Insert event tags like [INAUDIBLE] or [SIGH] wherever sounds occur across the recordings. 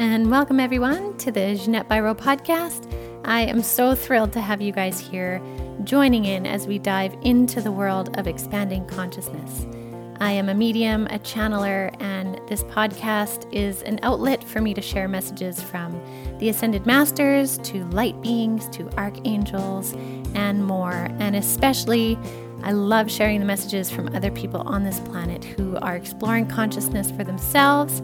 and welcome everyone to the Ginette Biro podcast. I am so thrilled to have you guys here joining in as we dive into the world of expanding consciousness. I am a medium, a channeler, and this podcast is an outlet for me to share messages from the Ascended Masters to light beings to archangels and more. And especially, I love sharing the messages from other people on this planet who are exploring consciousness for themselves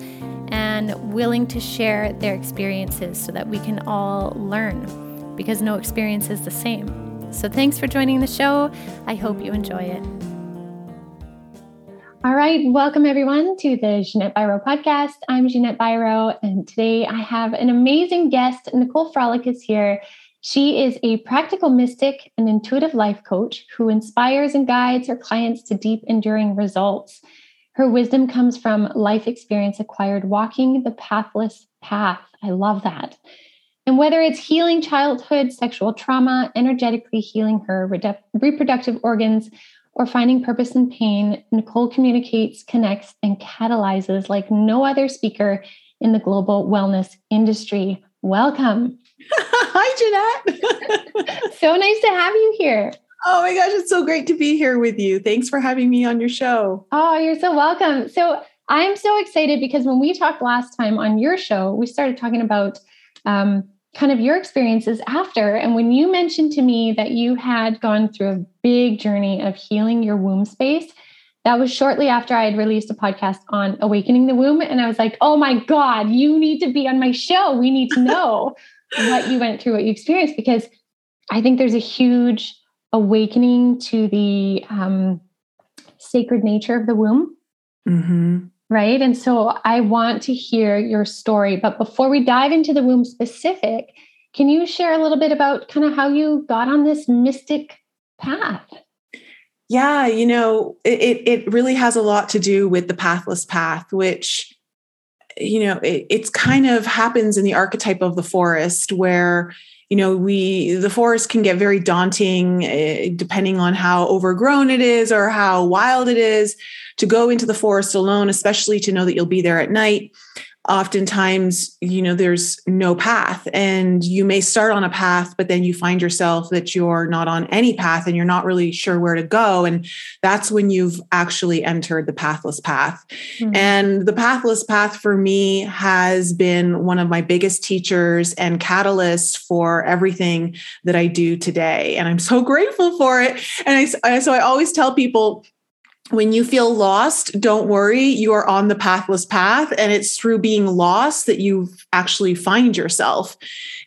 and willing to share their experiences so that we can all learn because no experience is the same. So, thanks for joining the show. I hope you enjoy it. All right, welcome everyone to the Ginette Biro podcast. I'm Ginette Biro, and today I have an amazing guest. Nicole Frolick is here. She is a practical mystic and intuitive life coach who inspires and guides her clients to deep, enduring results. Her wisdom comes from life experience acquired walking the pathless path. I love that. And whether it's healing childhood sexual trauma, energetically healing her redu- reproductive organs, or finding purpose in pain, Nicole communicates, connects, and catalyzes like no other speaker in the global wellness industry. Welcome. [LAUGHS] Hi, Ginette. [LAUGHS] so nice to have you here. Oh my gosh, it's so great to be here with you. Thanks for having me on your show. Oh, you're so welcome. So I'm so excited because when we talked last time on your show, we started talking about um, kind of your experiences after. And when you mentioned to me that you had gone through a big journey of healing your womb space, that was shortly after I had released a podcast on awakening the womb. And I was like, oh my God, you need to be on my show. We need to know [LAUGHS] what you went through, what you experienced, because I think there's a huge awakening to the um, sacred nature of the womb. Mm-hmm. Right. And so I want to hear your story. But before we dive into the womb specific, can you share a little bit about kind of how you got on this mystic path? Yeah, you know, it it really has a lot to do with the pathless path, which you know, it, it's kind of happens in the archetype of the forest where you know we the forest can get very daunting uh, depending on how overgrown it is or how wild it is. To go into the forest alone especially to know that you'll be there at night oftentimes you know there's no path and you may start on a path but then you find yourself that you're not on any path and you're not really sure where to go and that's when you've actually entered the pathless path mm-hmm. and the pathless path for me has been one of my biggest teachers and catalysts for everything that I do today and I'm so [LAUGHS] grateful for it and I so I always tell people when you feel lost, don't worry, you are on the pathless path. And it's through being lost that you actually find yourself.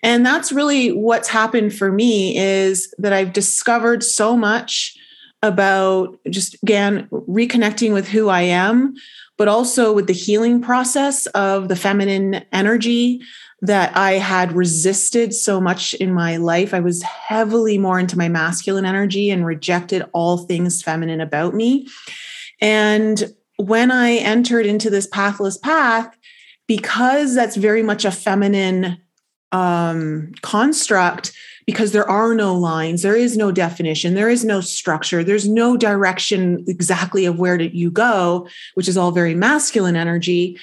And that's really what's happened for me is that I've discovered so much about just again reconnecting with who I am, but also with the healing process of the feminine energy that I had resisted so much in my life. I was heavily more into my masculine energy and rejected all things feminine about me. And when I entered into this pathless path, because that's very much a feminine um, construct, because there are no lines, there is no definition, there is no structure, there's no direction exactly of where you go, which is all very masculine energy.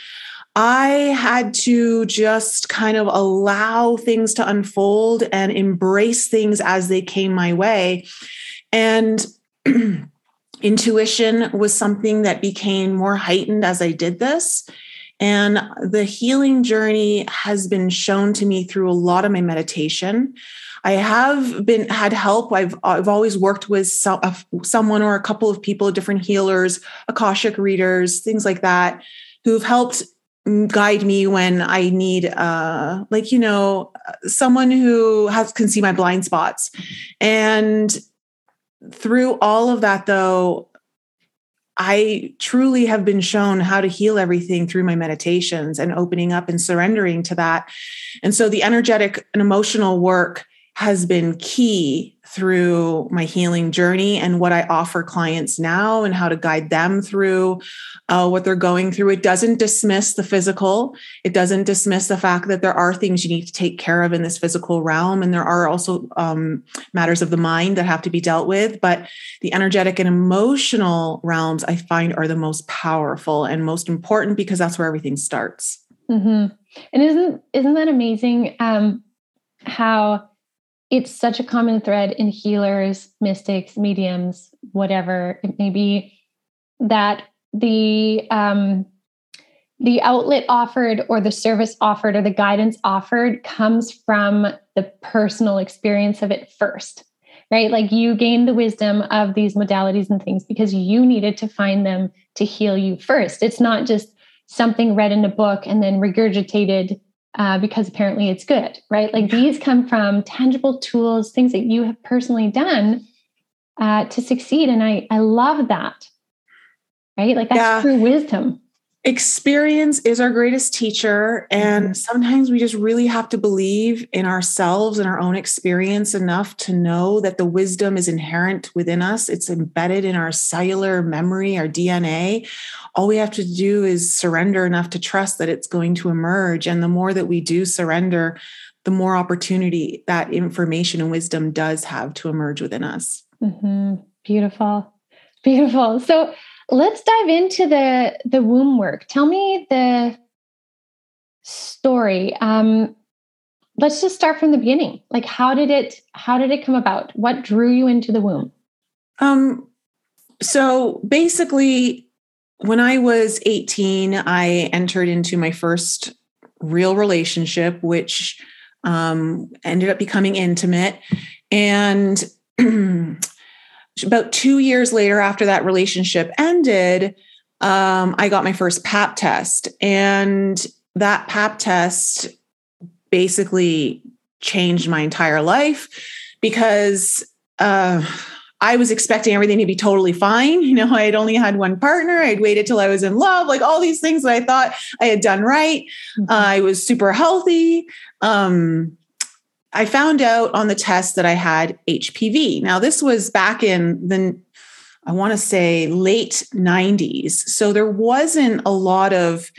I had to just kind of allow things to unfold and embrace things as they came my way. And [CLEARS THROAT] intuition was something that became more heightened as I did this. And the healing journey has been shown to me through a lot of my meditation. I have been had help. I've I've always worked with uh, someone or a couple of people, different healers, akashic readers, things like that, who've helped guide me when I need, uh, like, you know, someone who has can see my blind spots. And through all of that, though, I truly have been shown how to heal everything through my meditations and opening up and surrendering to that. And so the energetic and emotional work has been key through my healing journey and what I offer clients now and how to guide them through uh, what they're going through. It doesn't dismiss the physical. It doesn't dismiss the fact that there are things you need to take care of in this physical realm. And there are also um, matters of the mind that have to be dealt with. But the energetic and emotional realms I find are the most powerful and most important because that's where everything starts. Mm-hmm. And isn't isn't that amazing? Um, how it's such a common thread in healers, mystics, mediums, whatever it may be, that the um, the outlet offered or the service offered or the guidance offered comes from the personal experience of it first right? Like you gain the wisdom of these modalities and things because you needed to find them to heal you first. It's not just something read in a book and then regurgitated uh, because apparently it's good right? Like these come from tangible tools things that you have personally done uh, to succeed and i i love that right? Like that's yeah. true wisdom experience is our greatest teacher and mm-hmm. sometimes we just really have to believe in ourselves and our own experience enough to know that the wisdom is inherent within us. It's embedded in our cellular memory our dna all we have to do is surrender enough to trust that it's going to emerge and the more that we do surrender the more opportunity that information and wisdom does have to emerge within us. Mm-hmm. beautiful. Beautiful. So let's dive into the the womb work. Tell me the story. Um let's just start from the beginning. Like how did it how did it come about? What drew you into the womb? Um so basically when i was 18 i entered into my first real relationship which um ended up becoming intimate. And [CLEARS THROAT] about two years later, after that relationship ended, um, I got my first pap test. And that pap test basically changed my entire life because uh, I was expecting everything to be totally fine. You know, I had only had one partner. I'd waited till I was in love, like all these things that I thought I had done right. Mm-hmm. Uh, I was super healthy. Um, I found out on the test that I had HPV. Now, this was back in the, I want to say late 90s. So there wasn't a lot of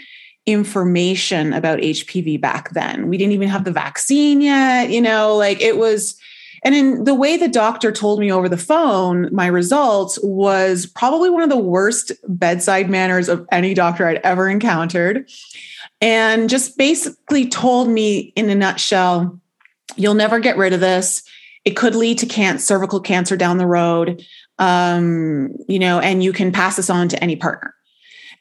information about HPV back then. We didn't even have the vaccine yet, you know, like it was. And in the way the doctor told me over the phone, my results was probably one of the worst bedside manners of any doctor I'd ever encountered. And just basically told me in a nutshell, You'll never get rid of this. It could lead to cancer, cervical cancer down the road. Um, you know, and you can pass this on to any partner.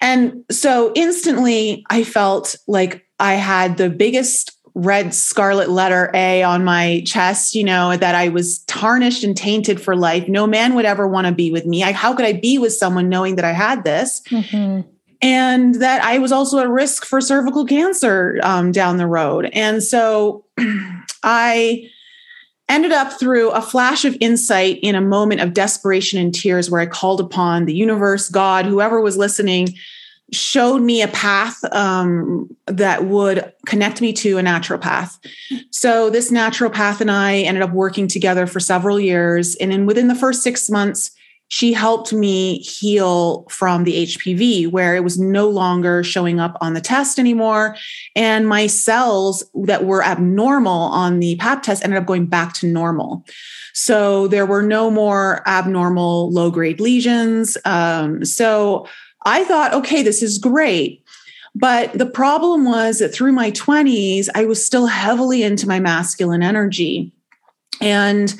And so instantly I felt like I had the biggest red scarlet letter A on my chest, you know, that I was tarnished and tainted for life. No man would ever want to be with me. I, how could I be with someone knowing that I had this? Mm-hmm. And that I was also at risk for cervical cancer um, down the road. And so [CLEARS THROAT] I ended up through a flash of insight in a moment of desperation and tears where I called upon the universe, God, whoever was listening, showed me a path um, that would connect me to a naturopath. So this naturopath and I ended up working together for several years. And then within the first six months, she helped me heal from the HPV, where it was no longer showing up on the test anymore. And my cells that were abnormal on the PAP test ended up going back to normal. So there were no more abnormal low grade lesions. Um, so I thought, okay, this is great. But the problem was that through my 20s, I was still heavily into my masculine energy. And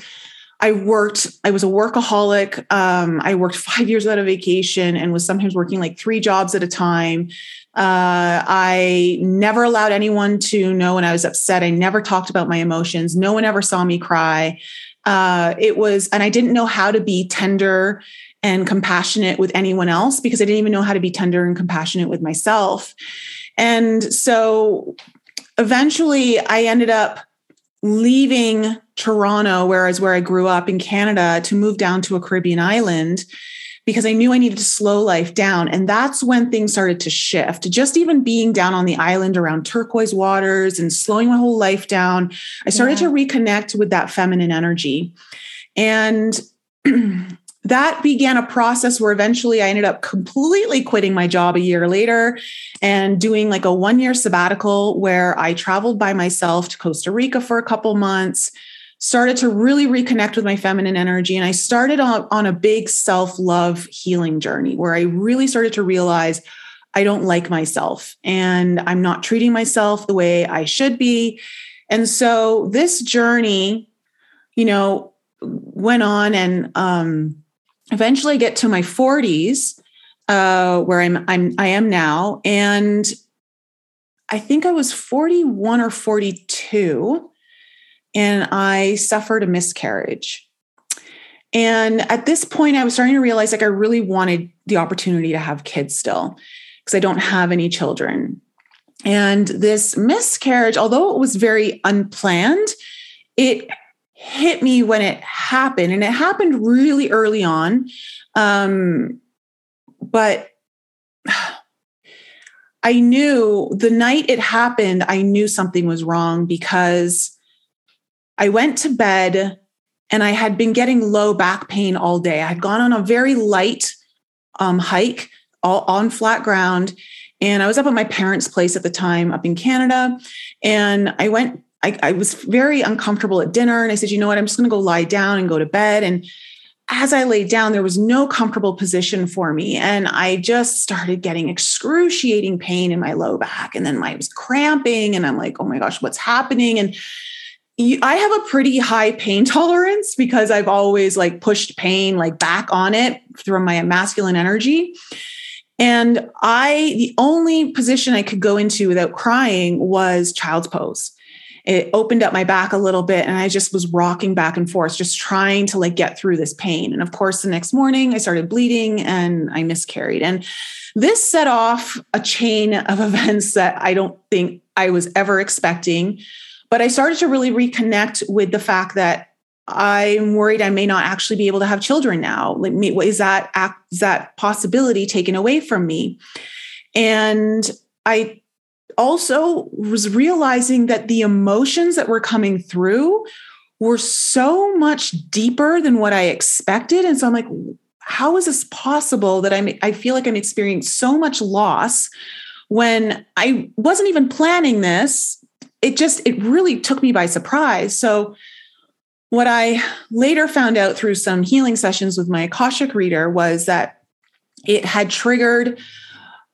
I worked, I was a workaholic. Um, I worked five years out of vacation and was sometimes working like three jobs at a time. Uh, I never allowed anyone to know when I was upset. I never talked about my emotions. No one ever saw me cry. Uh, it was, and I didn't know how to be tender and compassionate with anyone else because I didn't even know how to be tender and compassionate with myself. And so eventually I ended up leaving Toronto, whereas where I grew up in Canada, to move down to a Caribbean island because I knew I needed to slow life down. And that's when things started to shift. Just even being down on the island around turquoise waters and slowing my whole life down, I started yeah. to reconnect with that feminine energy. And [CLEARS THROAT] that began a process where eventually I ended up completely quitting my job a year later and doing like a one year sabbatical where I traveled by myself to Costa Rica for a couple months, started to really reconnect with my feminine energy. And I started on, on a big self love healing journey where I really started to realize I don't like myself and I'm not treating myself the way I should be. And so this journey, you know, went on and um, eventually I get to my 40s, uh, where I'm I'm I am now. And I think I was 41 or 42, and I suffered a miscarriage. And at this point, I was starting to realize like I really wanted the opportunity to have kids still because I don't have any children. And this miscarriage, although it was very unplanned, it hit me when it happened. And it happened really early on. Um, but [SIGHS] I knew the night it happened, I knew something was wrong because I went to bed and I had been getting low back pain all day. I had gone on a very light um, hike all on flat ground. And I was up at my parents' place at the time up in Canada. And I went, I, I was very uncomfortable at dinner. And I said, you know what? I'm just going to go lie down and go to bed. And as I laid down, there was no comfortable position for me. And I just started getting excruciating pain in my low back. And then I was cramping. And I'm like, oh my gosh, what's happening? And I have a pretty high pain [LAUGHS] tolerance because I've always like pushed pain like back on it through my masculine energy. And I, the only position I could go into without crying was child's pose it opened up my back a little bit and I just was rocking back and forth, just trying to like get through this pain. And of course, the next morning I started bleeding and I miscarried. And this set off a chain of [LAUGHS] events that I don't think I was ever expecting. But I started to really reconnect with the fact that I'm worried I may not actually be able to have children now. Like, is that is that possibility taken away from me? And I also was realizing that the emotions that were coming through were so much deeper than what I expected. And so I'm like, how is this possible that I'm, I feel like I'm experiencing so much loss when I wasn't even planning this? It just, it really took me by surprise. So, what I later found out through some healing sessions with my Akashic reader was that it had triggered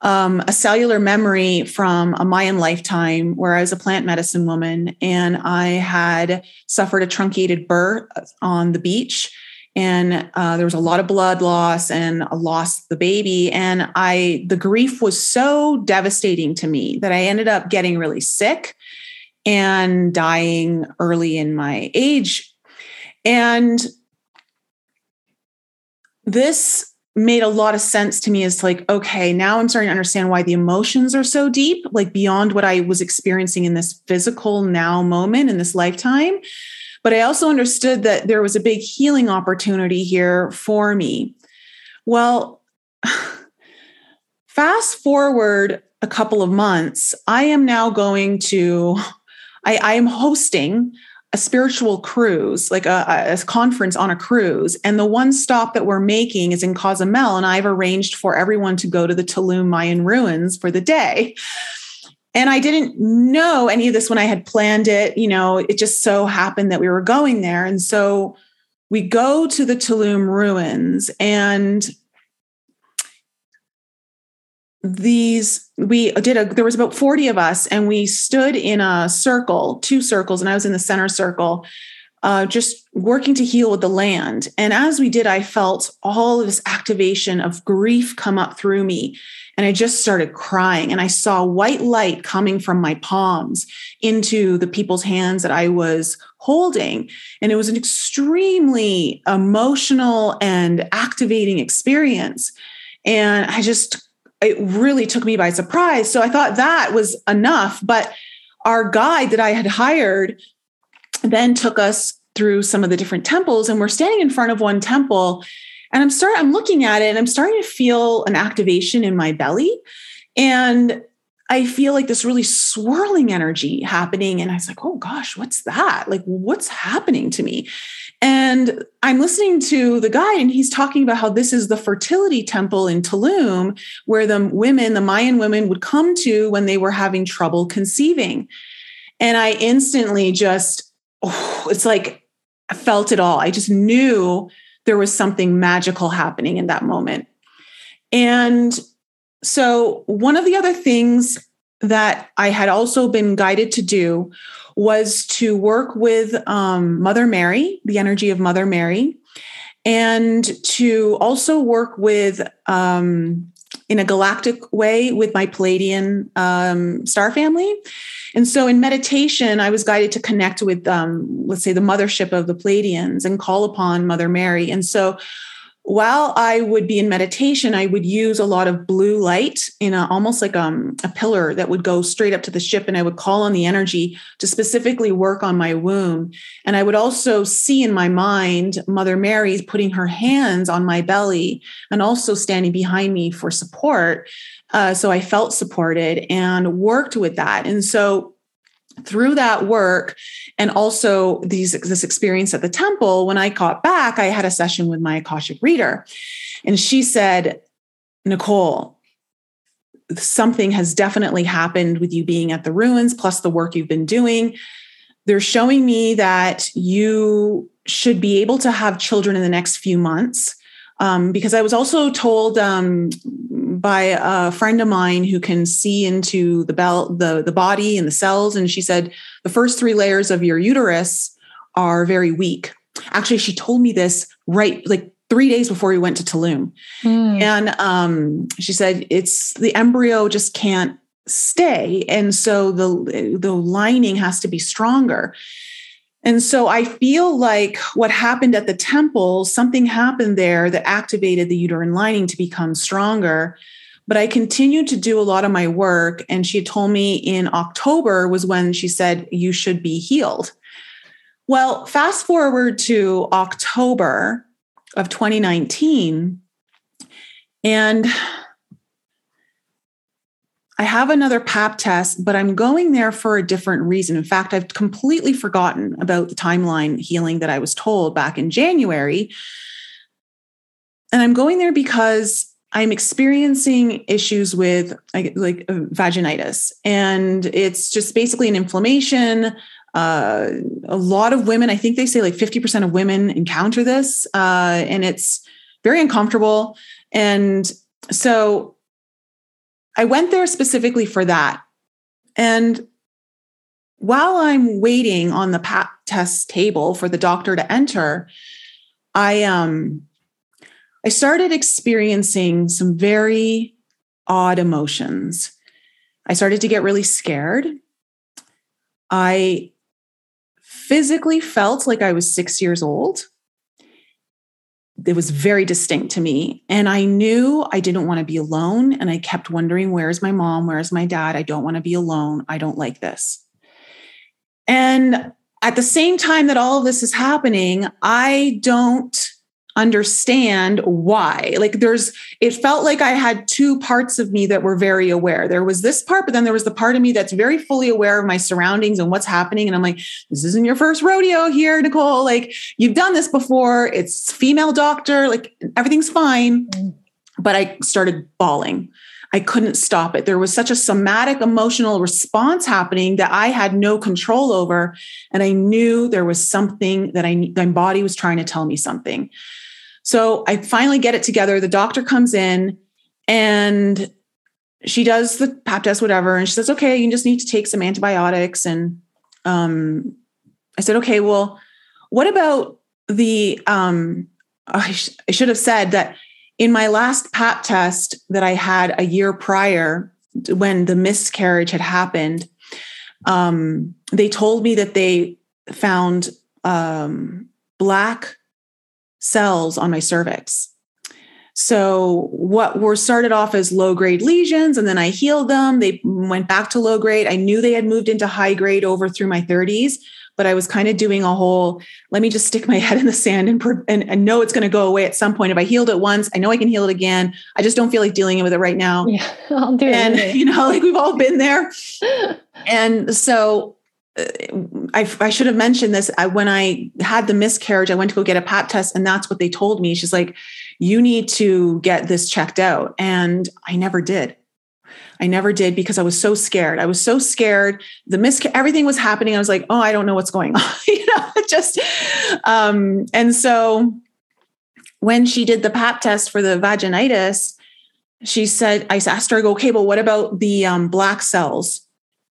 um, a cellular memory from a Mayan lifetime where I was a plant medicine woman and I had suffered a truncated birth on the beach. And uh, there was a lot of blood loss and I lost the baby. And I, the grief was so devastating to me that I ended up getting really sick and dying early in my age. And this made a lot of sense to me as like okay now i'm starting to understand why the emotions are so deep like beyond what i was experiencing in this physical now moment in this lifetime but i also understood that there was a big healing opportunity here for me well [SIGHS] fast forward a couple of months i am now going to i, I am hosting a spiritual cruise, like a, a, conference on a cruise. And the one stop that we're making is in Cozumel. And I've arranged for everyone to go to the Tulum Mayan ruins for the day. And I didn't know any of this when I had planned it. You know, it just so happened that we were going there. And so we go to the Tulum ruins and these we did a there was about 40 of us and we stood in a circle two circles and i was in the center circle uh, just working to heal with the land. And as we did i felt all of this activation of grief come up through me. And i just started crying and i saw white light coming from my palms into the people's hands that i was holding. And it was an extremely emotional and activating experience. And i just it really took me by surprise. So I thought that was enough. But our guide that I had hired then took us through some of the different temples, and we're standing in front of one temple. And I'm starting, I'm looking at it and I'm starting to feel an activation in my belly. And I feel like this really swirling energy happening. And I was like, oh gosh, what's that? Like, what's happening to me? And I'm listening to the guy, and he's talking about how this is the fertility temple in Tulum, where the women, the Mayan women, would come to when they were having trouble conceiving. And I instantly just, oh, it's like I felt it all. I just knew there was something magical happening in that moment. And so, one of the other things that I had also been guided to do was to work with um, Mother Mary, the energy of Mother Mary, and to also work with um, in a galactic way with my Pleiadian um, star family. And so in meditation, I was guided to connect with, um, let's say, the mothership of the Pleiadians and call upon Mother Mary. And so while I would be in meditation, I would use a lot of blue light in a, almost like um, a pillar that would go straight up to the ship, and I would call on the energy to specifically work on my womb. And I would also see in my mind Mother Mary putting her hands on my belly and also standing behind me for support. Uh, so I felt supported and worked with that. And so through that work and also these this experience at the temple when i got back i had a session with my akashic reader. And she said nicole something has definitely happened with you being at the ruins plus the work you've been doing. They're showing me that you should be able to have children in the next few months um, because I was also told um, by a friend of mine who can see into the bell, the the body and the cells, and she said the first three layers of your uterus are very weak. Actually, she told me this right like three days before we went to Tulum, mm. and um, she said it's the embryo just can't stay, and so the the lining has to be stronger. And so I feel like what happened at the temple, something happened there that activated the uterine lining to become stronger. But I continued to do a lot of my work. And she told me in October was when she said, You should be healed. Well, fast forward to October of 2019. And I have another pap test, but I'm going there for a different reason. In fact, I've completely forgotten about the timeline healing that I was told back in January. And I'm going there because I'm experiencing issues with like, like uh, vaginitis, and it's just basically an inflammation. Uh, a lot of women, I think they say like 50% of women encounter this, uh, and it's very uncomfortable. And so I went there specifically for that. And while I'm waiting on the pap test table for the doctor to enter, I um I started experiencing some very odd emotions. I started to get really scared. I physically felt like I was 6 years old it was very distinct to me. And I knew I didn't want to be alone. And I kept wondering, where's my mom? Where's my dad? I don't want to be alone. I don't like this. And at the same time that all of this is happening, I don't understand why. Like there's, it felt like I had two parts of me that were very aware. There was this part, but then there was the part of me that's very fully aware of my surroundings and what's happening. And I'm like, this isn't your first rodeo here, Nicole. Like you've done this before. It's female doctor. Like everything's fine. Mm-hmm. But I started bawling. I couldn't stop it. There was such a somatic emotional response happening that I had no control over. And I knew there was something that I, my body was trying to tell me something. So I finally get it together. The doctor comes in and she does the pap test, whatever. And she says, okay, you just need to take some antibiotics. And um, I said, okay, well, what about the, um, I, sh- I should have said that in my last pap test that I had a year prior when the miscarriage had happened, um, they told me that they found um, black cells on my cervix. So, what were started off as low grade lesions, and then I healed them. They went back to low grade. I knew they had moved into high grade over through my 30s, but I was kind of doing a whole let me just stick my [LAUGHS] head in the sand and, and, and know it's going to go away at some point. If I healed it once, I know I can heal it again. I just don't feel like dealing with it right now. Yeah, [LAUGHS] I'll do and, it. And, [LAUGHS] you know, like we've all been there. and so I, I, should have mentioned this. I, when I had the miscarriage, I went to go get a pap test, and that's what they told me. She's like, "You need to get this checked out," and I never did. I never did because I was so scared. I was so scared. The mis everything was happening. I was like, "Oh, I don't know what's going on," [LAUGHS] you know. Just um, and so when she did the pap test for the vaginitis, she said, I asked her, I go, okay, but what about the um, black cells?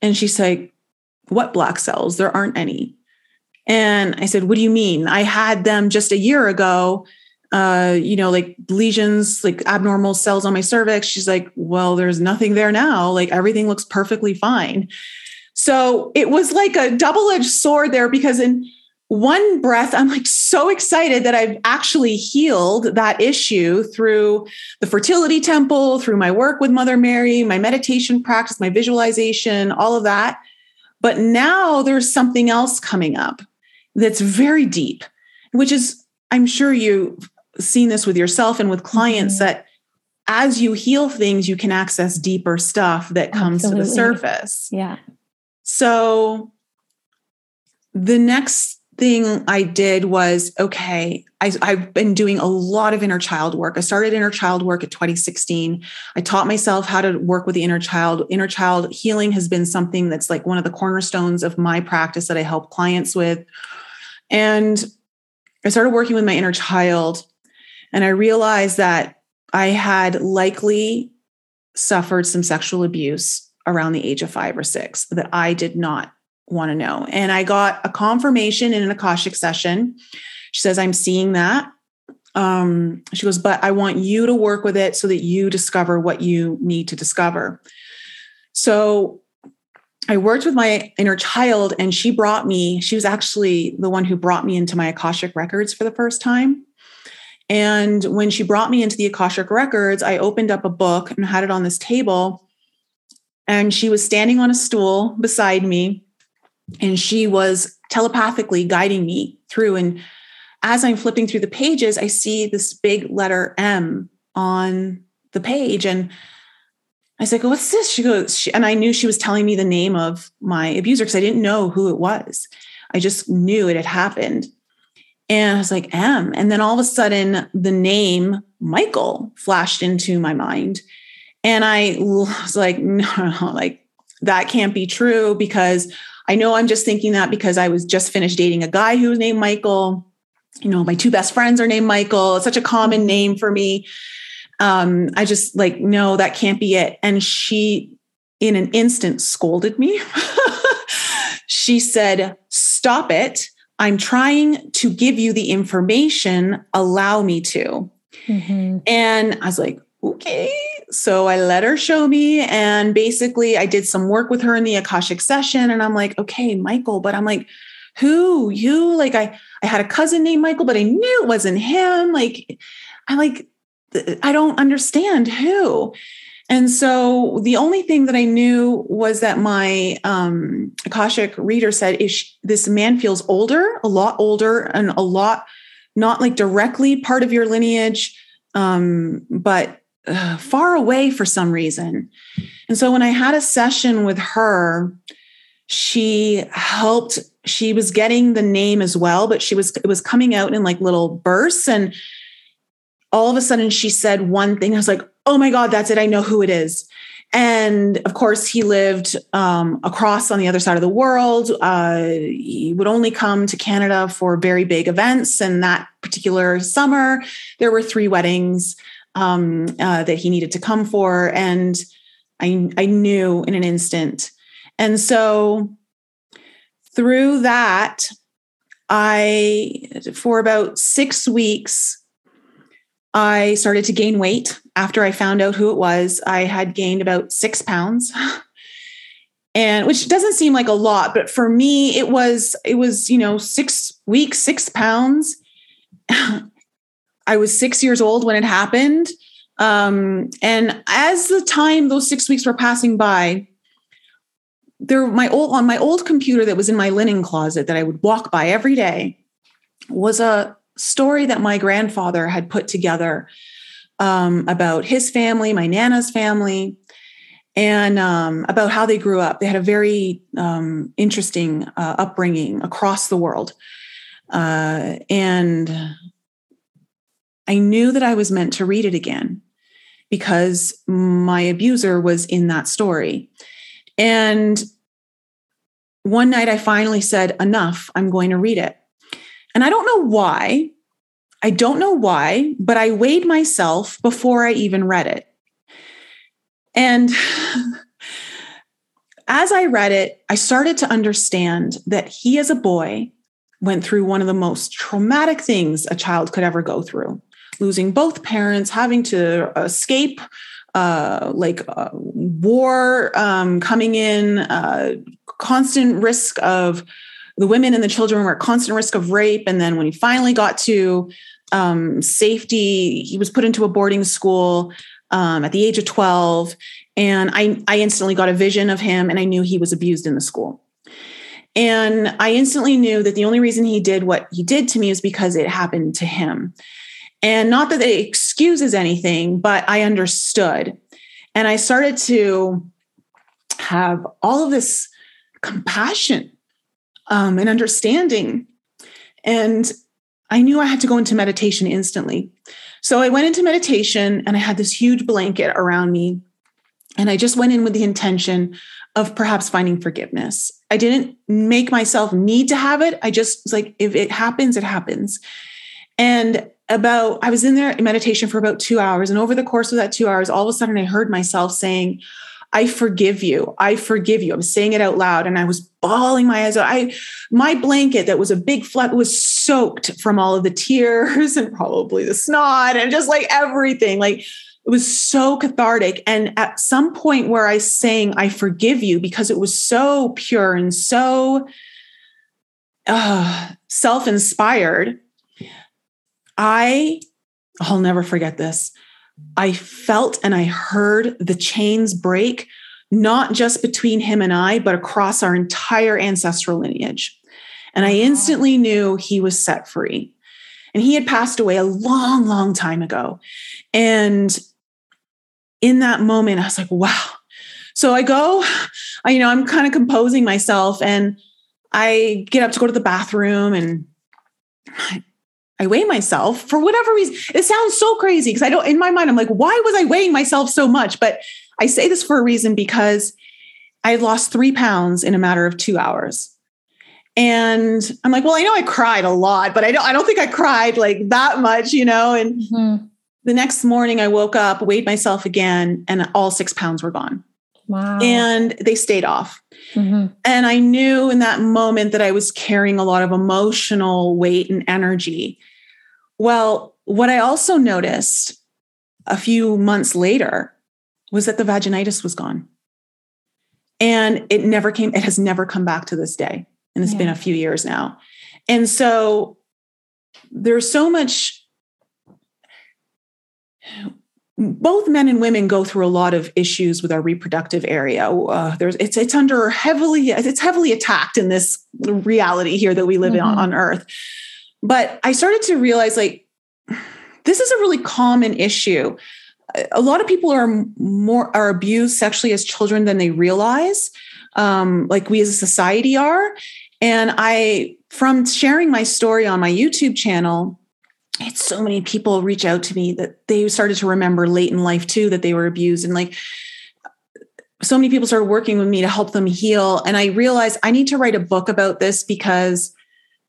And she's like, what black cells? There aren't any. And I said, what do you mean? I had them just a year ago, uh, you know, like lesions, like abnormal cells on my cervix. She's like, well, there's nothing there now. Like everything looks perfectly fine. So it was like a double edged sword there because in one breath, I'm like so excited that I've actually healed that issue through the fertility temple, through my work with Mother Mary, my meditation practice, my visualization, all of that. But now there's something else coming up that's very deep, which is, I'm sure you've seen this with yourself and with clients mm-hmm. that as you heal things, you can access deeper stuff that comes Absolutely. to the surface. Yeah. So the next thing I did was okay, I, have been doing a lot of inner child work. I started inner child work at 2016. I taught myself how to work with the inner child. Inner child healing has been something that's like one of the cornerstones of my practice that I help clients with. And I started working with my inner child, and I realized that I had likely suffered some sexual abuse around the age of five or six that I did not want to know. And I got a confirmation in an Akashic session. She says, I'm seeing that. Um, she goes, but I want you to work with it so that you discover what you need to discover. So I worked with my inner child, and she brought me, she was actually the one who brought me into my Akashic records for the first time. And when she brought me into the Akashic records, I opened up a book and had it on this table. And she was standing on a stool beside me and she was telepathically guiding me through. And as I'm flipping through the pages, I see this big letter M on the page. And I was like, what's this? She goes, she, and I knew she was telling me the name of my abuser because I didn't know who it was. I just knew it had happened. And I was like, M. And then all of a sudden, the name Michael flashed into my mind. And I was like, no, [LAUGHS] no, like that can't be true because I know I'm just thinking that because I was just finished dating a guy who was named Michael. You know, my two best friends are named Michael. It's such a common name for me. Um, I just like, no, that can't be it. And she, in an instant, scolded me. [LAUGHS] she said, Stop it. I'm trying to give you the information. Allow me to. Mm-hmm. And I was like, okay. So I let her show me. And basically, I did some work with her in the Akashic session. And I'm like, okay, Michael, but I'm like, who you like i i had a cousin named michael but i knew it wasn't him like i like i don't understand who and so the only thing that i knew was that my um akashic reader said is this man feels older a lot older and a lot not like directly part of your lineage um but uh, far away for some reason. And so when I had a session with her, she helped she was getting the name as well but she was it was coming out in like little bursts. And all of a sudden she said one thing. I was like oh my god that's it. I know who it is. And of course he lived um, across on the other side of the world. Uh, he would only come to canada for very big events. And that particular summer there were three weddings um, uh, that he needed to come for. And I, I knew in an instant. And so through that, I, for about six weeks, I started to gain weight after I found out who it was. I had gained about six pounds. [LAUGHS] and which doesn't seem like a lot but for me it was it was you know six weeks six pounds [LAUGHS] I was six years old when it happened. Um, and as the time those six weeks were passing by, there my old on my old computer that was in my linen closet that I would walk by every day was a story that my grandfather had put together um, about his family, my nana's family, and um, about how they grew up. They had a very um, interesting uh, upbringing across the world. Uh, and I knew that I was meant to read it again because my abuser was in that story. And one night I finally said, Enough, I'm going to read it. And I don't know why. I don't know why, but I weighed myself before I even read it. And [SIGHS] as I read it, I started to understand that he, as a boy, went through one of the most traumatic things a child could ever go through losing both parents, having to escape uh, like uh, war um, coming in, uh, constant risk of the women and the children were at constant risk of rape. And then when he finally got to um, safety, he was put into a boarding school um, at the age of 12. And I, I instantly got a vision of him and I knew he was abused in the school. And I instantly knew that the only reason he did what he did to me is because it happened to him. And not that it excuses anything, but I understood. And I started to have all of this compassion um, and understanding. And I knew I had to go into meditation instantly. So I went into meditation and I had this huge blanket around me. And I just went in with the intention of perhaps finding forgiveness. I didn't make myself need to have it. I just was like, if it happens, it happens. And about, I was in there in meditation for about two hours. And over the course of that two hours, all of a sudden I heard myself saying, I forgive you. I forgive you. I'm saying it out loud and I was bawling my eyes out. I my blanket that was a big flat was soaked from all of the tears [LAUGHS] and probably the snot and just like everything. Like it was so cathartic. And at some point where I sang, I forgive you because it was so pure and so uh, self-inspired. I I'll never forget this. I felt and I heard the chains break, not just between him and I, but across our entire ancestral lineage. And I instantly knew he was set free. And he had passed away a long, long time ago. And in that moment, I was like, wow. So I go, I, you know, I'm kind of composing myself and I get up to go to the bathroom and I weigh myself for whatever reason. It sounds so crazy because I don't, in my mind, I'm like, why was I weighing myself so much? But I say this for a reason because I lost three pounds in a matter of two hours. And I'm like, well, I know I cried a lot, but I don't, I don't think I cried like that much, you know? And mm-hmm. the next morning I woke up, weighed myself again, and all six pounds were gone. Wow. And they stayed off. Mm-hmm. And I knew in that moment that I was carrying a lot of emotional weight and energy. Well, what I also noticed a few months later was that the vaginitis was gone. And it never came, it has never come back to this day. And it's yeah. been a few years now. And so there's so much both men and women go through a lot of issues with our reproductive area. Uh, there's it's it's under heavily it's heavily attacked in this reality here that we live mm-hmm. in on, on Earth. But I started to realize like this is a really common issue. A lot of people are more are abused sexually as children than they realize, um, like we as a society are. And I, from sharing my story on my YouTube channel, it's so many people reach out to me that they started to remember late in life too that they were abused and like so many people started working with me to help them heal and i realized i need to write a book about this because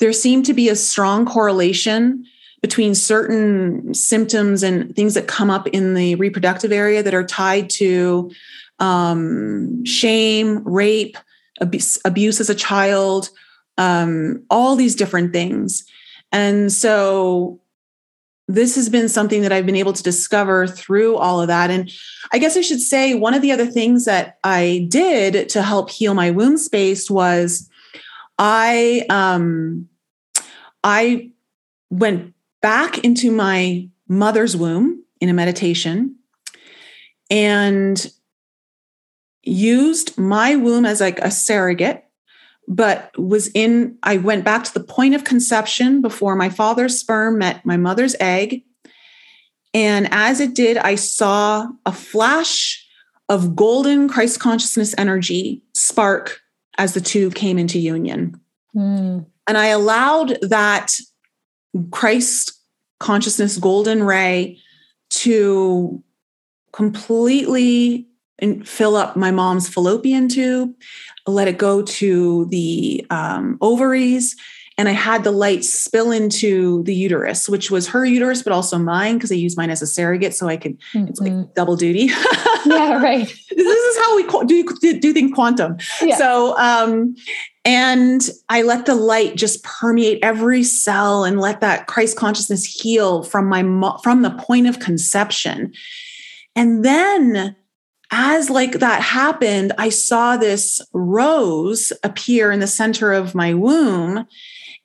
there seemed to be a strong correlation between certain symptoms and things that come up in the reproductive area that are tied to um, shame, rape, abuse, abuse as a child, um, all these different things. And so this has been something that I've been able to discover through all of that. And I guess I should say one of the other things that I did to help heal my womb space was I um, I went back into my mother's womb in a meditation and used my womb as like a surrogate but was in i went back to the point of conception before my father's sperm met my mother's egg and as it did i saw a flash of golden christ consciousness energy spark as the two came into union mm. And I allowed that Christ consciousness golden ray to completely fill up my mom's fallopian tube, let it go to the um, ovaries, and I had the light spill into the uterus, which was her uterus, but also mine because I use mine as a surrogate, so I could. Mm-hmm. It's like double duty. [LAUGHS] yeah, right. this is how we do do things quantum. Yeah. So, um, and I let the light just permeate every cell and let that Christ consciousness heal from my from the point of conception, and then as like that happened i saw this rose appear in the center of my womb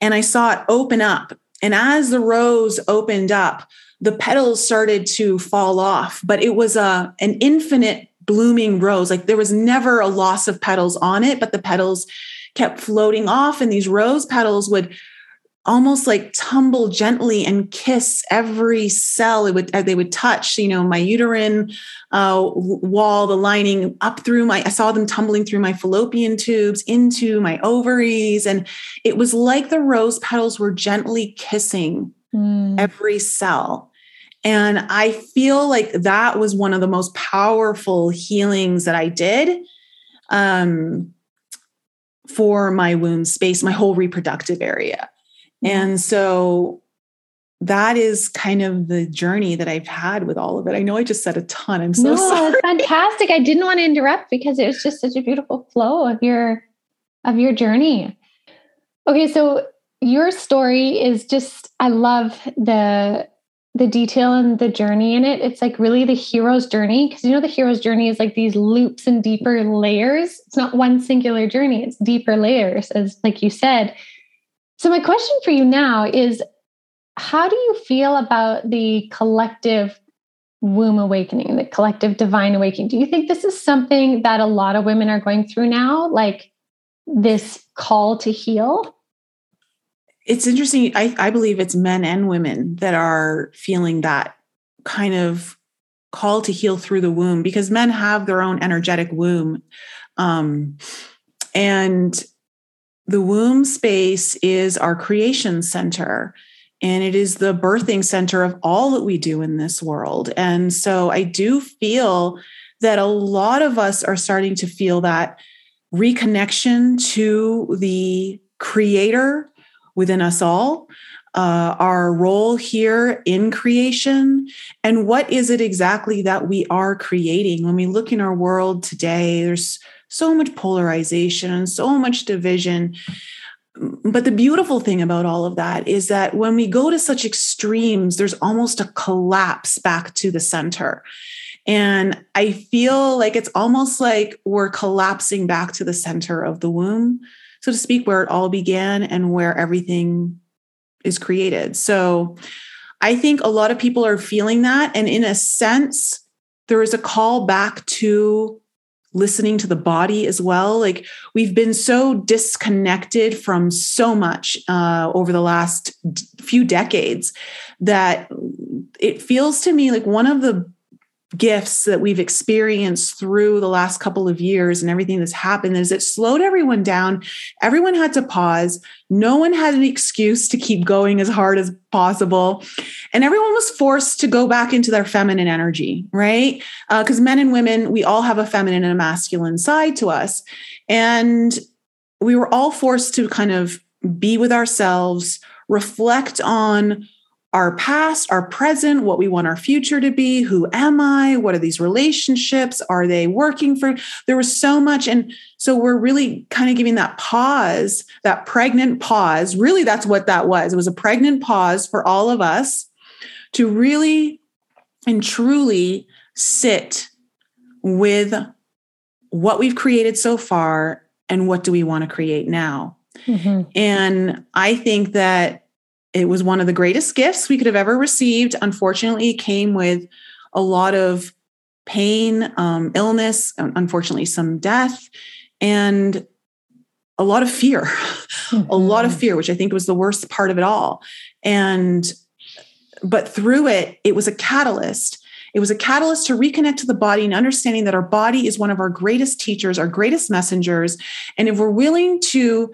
and i saw it open up. And as the rose opened up the petals started to fall off but it was a an infinite blooming rose. Like there was never a loss of petals on it but the petals kept floating off and these rose petals would almost like tumble gently and kiss every cell it would they would touch you know my uterine uh, wall the lining up through my i saw them tumbling through my fallopian tubes into my ovaries and it was like the rose petals were gently kissing mm. every cell and i feel like that was one of the most powerful healings that i did um, for my womb space my whole reproductive area and so that is kind of the journey that I've had with all of it. I know I just said a ton. I'm so no, [LAUGHS] sorry. It's fantastic. I didn't want to interrupt because it was just such a beautiful flow of your of your journey. Okay, so your story is just I love the the detail and the journey in it. It's like really the hero's journey because you know the hero's journey is like these loops and deeper layers. It's not one singular journey, it's deeper layers as like you said. So, my question for you now is how do you feel about the collective womb awakening, the collective divine awakening? Do you think this is something that a lot of women are going through now, like this call to heal? It's interesting. I, I believe it's men and women that are feeling that kind of call to heal through the womb because men have their own energetic womb. Um, and the womb space is our creation center and it is the birthing center of all that we do in this world. And so I do feel that a lot of us are starting to feel that reconnection to the creator within us all. Uh, our role here in creation and what is it exactly that we are creating when we look in our world today there's so much polarization and so much division. But the beautiful thing about all of that is that when we go to such extremes, there's almost a collapse back to the center. And I feel like it's almost like we're collapsing back to the center of the womb, so to speak, where it all began and where everything is created. So I think a lot of people are feeling that. And in a sense, there is a call back to listening to the body as well. Like we've been so disconnected from so much uh, over the last few decades that it feels to me like one of the gifts that we've experienced through the last couple of years and everything that's happened is it slowed everyone down. Everyone had to pause. No one had an excuse to keep going as hard as possible. And everyone was forced to go back into their feminine energy, right? Because uh, men and women, we all have a feminine and a masculine side to us. And we were all forced to kind of be with ourselves, reflect on our past, our present, what we want our future to be. Who am I? What are these relationships? Are they working for? There was so much. And so we're really kind of giving that pause, that pregnant pause. Really, that's what that was. It was a pregnant pause for all of us to really and truly sit with what we've created so far and what do we want to create now. Mm-hmm. And I think that it was one of the greatest gifts we could have ever received. Unfortunately, it came with a lot of pain, um, illness, unfortunately, some death, and a lot of fear. Mm-hmm. [LAUGHS] a lot of mm-hmm. fear, which I think was the worst part of it all. And, but through it, it was a catalyst. It was a catalyst to reconnect to the body and understanding that our body is one of our greatest teachers, our greatest messengers. And if we're willing to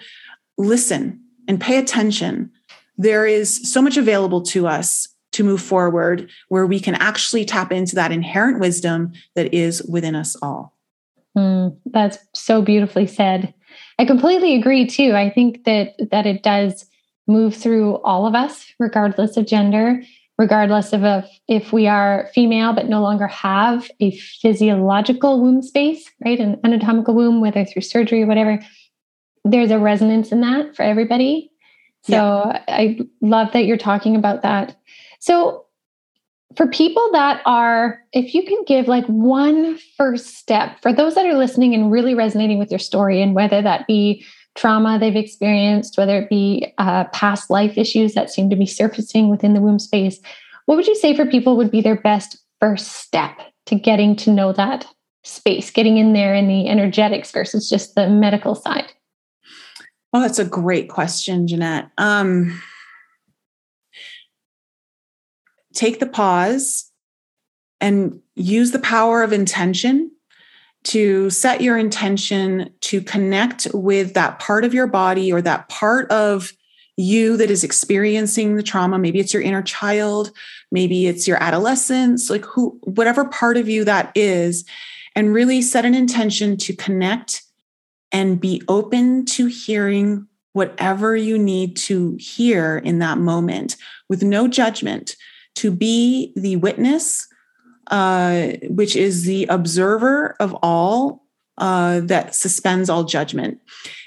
listen and pay attention, there is so much available to us to move forward where we can actually tap into that inherent wisdom that is within us all. Mm, that's so beautifully said. I completely agree too. I think that that it does move through all of us, regardless of gender, regardless of if, if we are female but no longer have a physiological womb space, right? An anatomical womb, whether through surgery or whatever. There's a resonance in that for everybody. So yeah. I love that you're talking about that. So for people that are, if you can give like one first step for those that are listening and really resonating with your story, and whether that be trauma they've experienced, whether it be uh, past life issues that seem to be surfacing within the womb space, what would you say for people would be their best first step to getting to know that space, getting in there in the energetics versus just the medical side? Oh, that's a great question, Ginette. Um, take the pause and use the power of intention to set your intention to connect with that part of your body or that part of you that is experiencing the trauma maybe it's your inner child maybe it's your adolescence like who whatever part of you that is and really set an intention to connect and be open to hearing whatever you need to hear in that moment with no judgment to be the witness, uh, which is the observer of all uh, that suspends all judgment.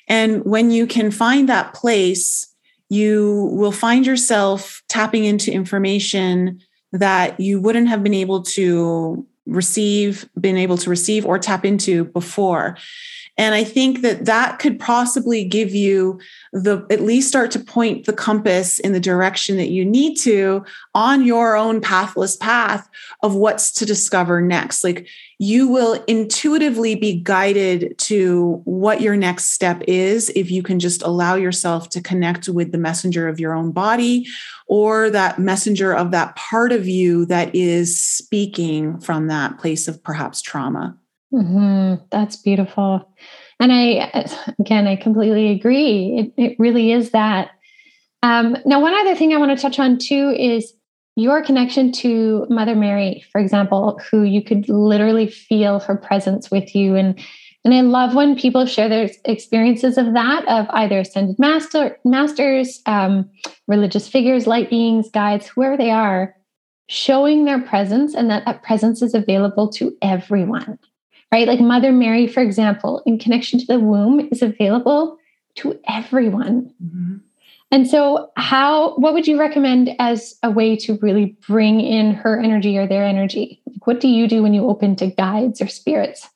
And when you can find that place, you will find yourself tapping into information that you wouldn't have been able to receive, been able to receive or tap into before. And I think that that could possibly give you the at least start to point the compass in the direction that you need to on your own pathless path of what's to discover next. Like you will intuitively be guided to what your next step is if you can just allow yourself to connect with the messenger of your own body or that messenger of that part of you that is speaking from that place of perhaps trauma. Mm-hmm. That's beautiful. And I, again, I completely agree. It, it really is that. Um, now, one other thing I want to touch on too is your connection to Mother Mary, for example, who you could literally feel her presence with you. And and I love when people share their experiences of that, of either ascended master, masters, um, religious figures, light beings, guides, whoever they are, showing their presence and that that presence is available to everyone right? Like Mother Mary, for example, in connection to the womb is available to everyone. Mm-hmm. And so, how, what would you recommend as a way to really bring in her energy or their energy? Like what do you do when you open to guides or spirits?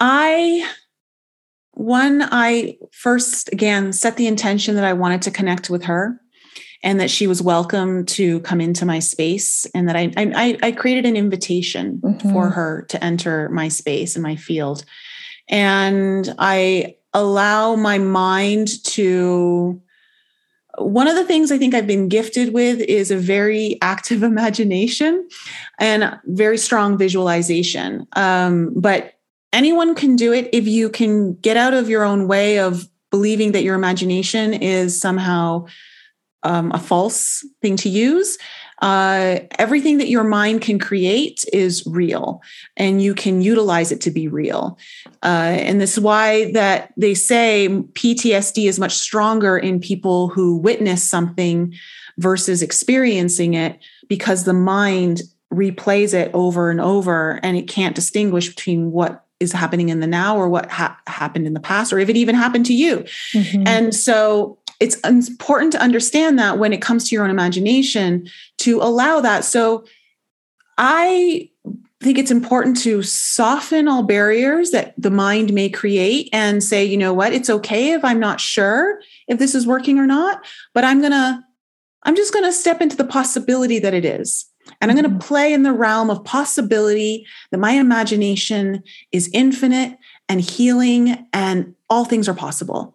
I, one, I first, again, set the intention that I wanted to connect with her and that she was welcome to come into my space and that I I, I created an invitation mm-hmm. for her to enter my space and my field. And I allow my mind to one of the things I think I've been gifted with is a very active [LAUGHS] imagination and very strong visualization. Um, but anyone can do it if you can get out of your own way of believing that your imagination is somehow um, a false thing to use. Uh, everything that your mind can create is real and you can utilize it to be real uh, and this is why that they say ptsd is much stronger in people who witness something versus experiencing it because the mind replays it over and over and it can't distinguish between what is happening in the now or what ha- happened in the past or if it even happened to you mm-hmm. and so it's important to understand that when it comes to your own imagination to allow that so i think it's important to soften all barriers that the mind may create and say you know what it's okay if i'm not sure if this is working or not but i'm going to i'm just going to step into the possibility that it is and I'm going to mm-hmm. play in the realm of possibility that my imagination is infinite and healing and all things are possible.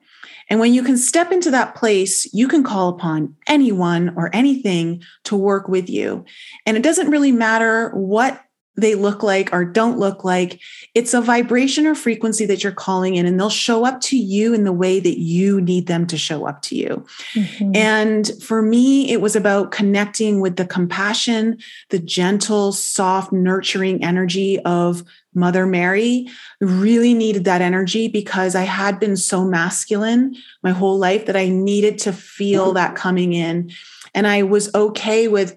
And when you can step into that place, you can call upon anyone or anything to work with you. And it doesn't really matter what they look like or don't look like. It's a vibration or frequency that you're calling in, and they'll show up to you in the way that you need them to show up to you. Mm-hmm. And for me, it was about connecting with the compassion, the gentle, soft, nurturing energy of Mother Mary. Really needed that energy because I had been so masculine my whole life that I needed to feel mm-hmm. that coming in. And I was okay with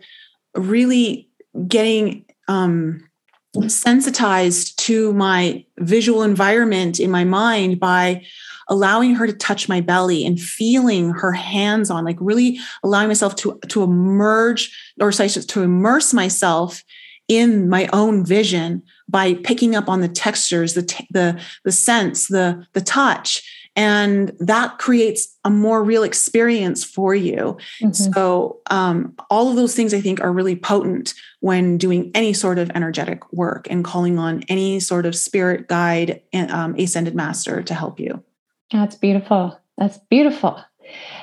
really getting um, sensitized to my visual environment in my mind by allowing her to touch my belly and feeling her hands on like really allowing myself to to emerge or sorry, to immerse myself in my own vision by picking up on the textures the t- the the sense the the touch and that creates a more real experience for you mm-hmm. so um, all of those things i think are really potent when doing any sort of energetic work and calling on any sort of spirit guide and um, ascended master to help you that's beautiful that's beautiful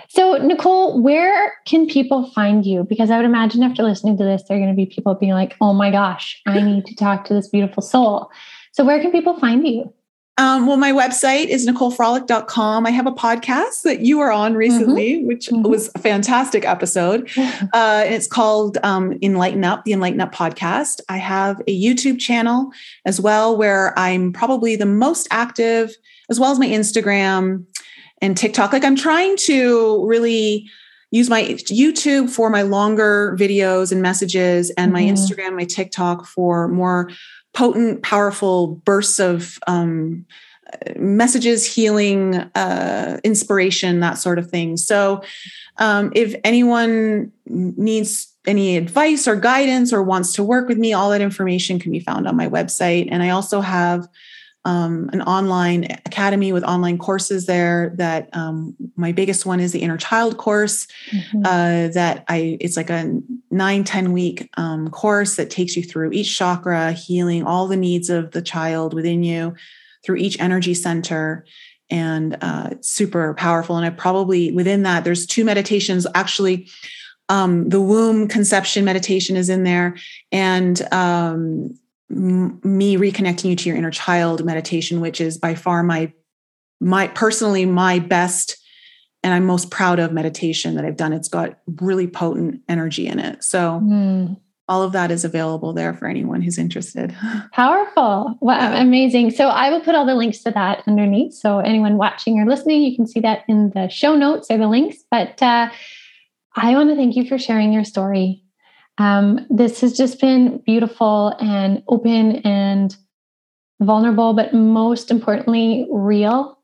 so, Nicole, where can people find you? Because I would imagine after listening to this, there are going to be people being like, oh my gosh, I [LAUGHS] need to talk to this beautiful soul. So, where can people find you? Um, well, my website is NicoleFrolick.com. I have a podcast that you were on recently, mm-hmm. which mm-hmm. was a fantastic episode. [LAUGHS] Uh, and it's called um, Enlighten Up, the Enlighten Up podcast. I have a YouTube channel as well, where I'm probably the most active, as well as my Instagram and TikTok. Like I'm trying to really use my YouTube for my longer videos and messages, and mm-hmm. my Instagram, my TikTok for more potent, powerful bursts of um, messages, healing, uh, inspiration, that sort of thing. So, um, if anyone needs any advice or guidance or wants to work with me, all that information can be found on my website. And I also have um, an online academy with online courses there that um, my biggest one is the inner child course mm-hmm. uh, that i it's like a nine ten week um, course that takes you through each chakra healing all the needs of the child within you through each energy center. And uh, super powerful. And i probably within that there's two meditations. Actually um, the womb conception meditation is in there. And me reconnecting you to your inner child meditation which is by far my my personally my best and i'm most proud of meditation that i've done. It's got really potent energy in it. So mm. all of that is available there for anyone who's interested. [LAUGHS] Powerful. Wow amazing. So i will put all the links to that underneath. So anyone watching or listening you can see that in the show notes or the links. But uh, i want to thank you for sharing your story um, this has just been beautiful and open and vulnerable, but most importantly, real.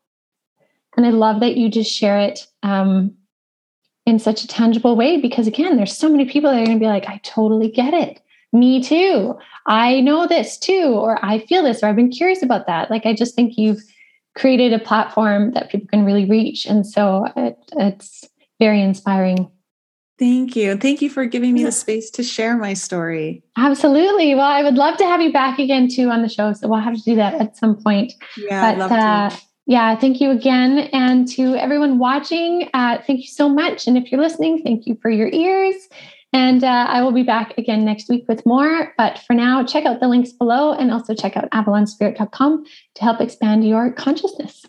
And I love that you just share it um, in such a tangible way because, again, there's so many people that are going to be like, I totally get it. Me too. I know this too, or I feel this, or I've been curious about that. Like, I just think you've created a platform that people can really reach. And so it, it's very inspiring. Thank you. Thank you for giving me the space to share my story. Absolutely. Well, I would love to have you back again too on the show. So we'll have to do that at some point. Yeah, but, uh, yeah, thank you again. And to everyone watching, uh, thank you so much. And if you're listening, thank you for your ears. And uh, I will be back again next week with more. But for now, check out the links below and also check out avalonspirit.com to help expand your consciousness.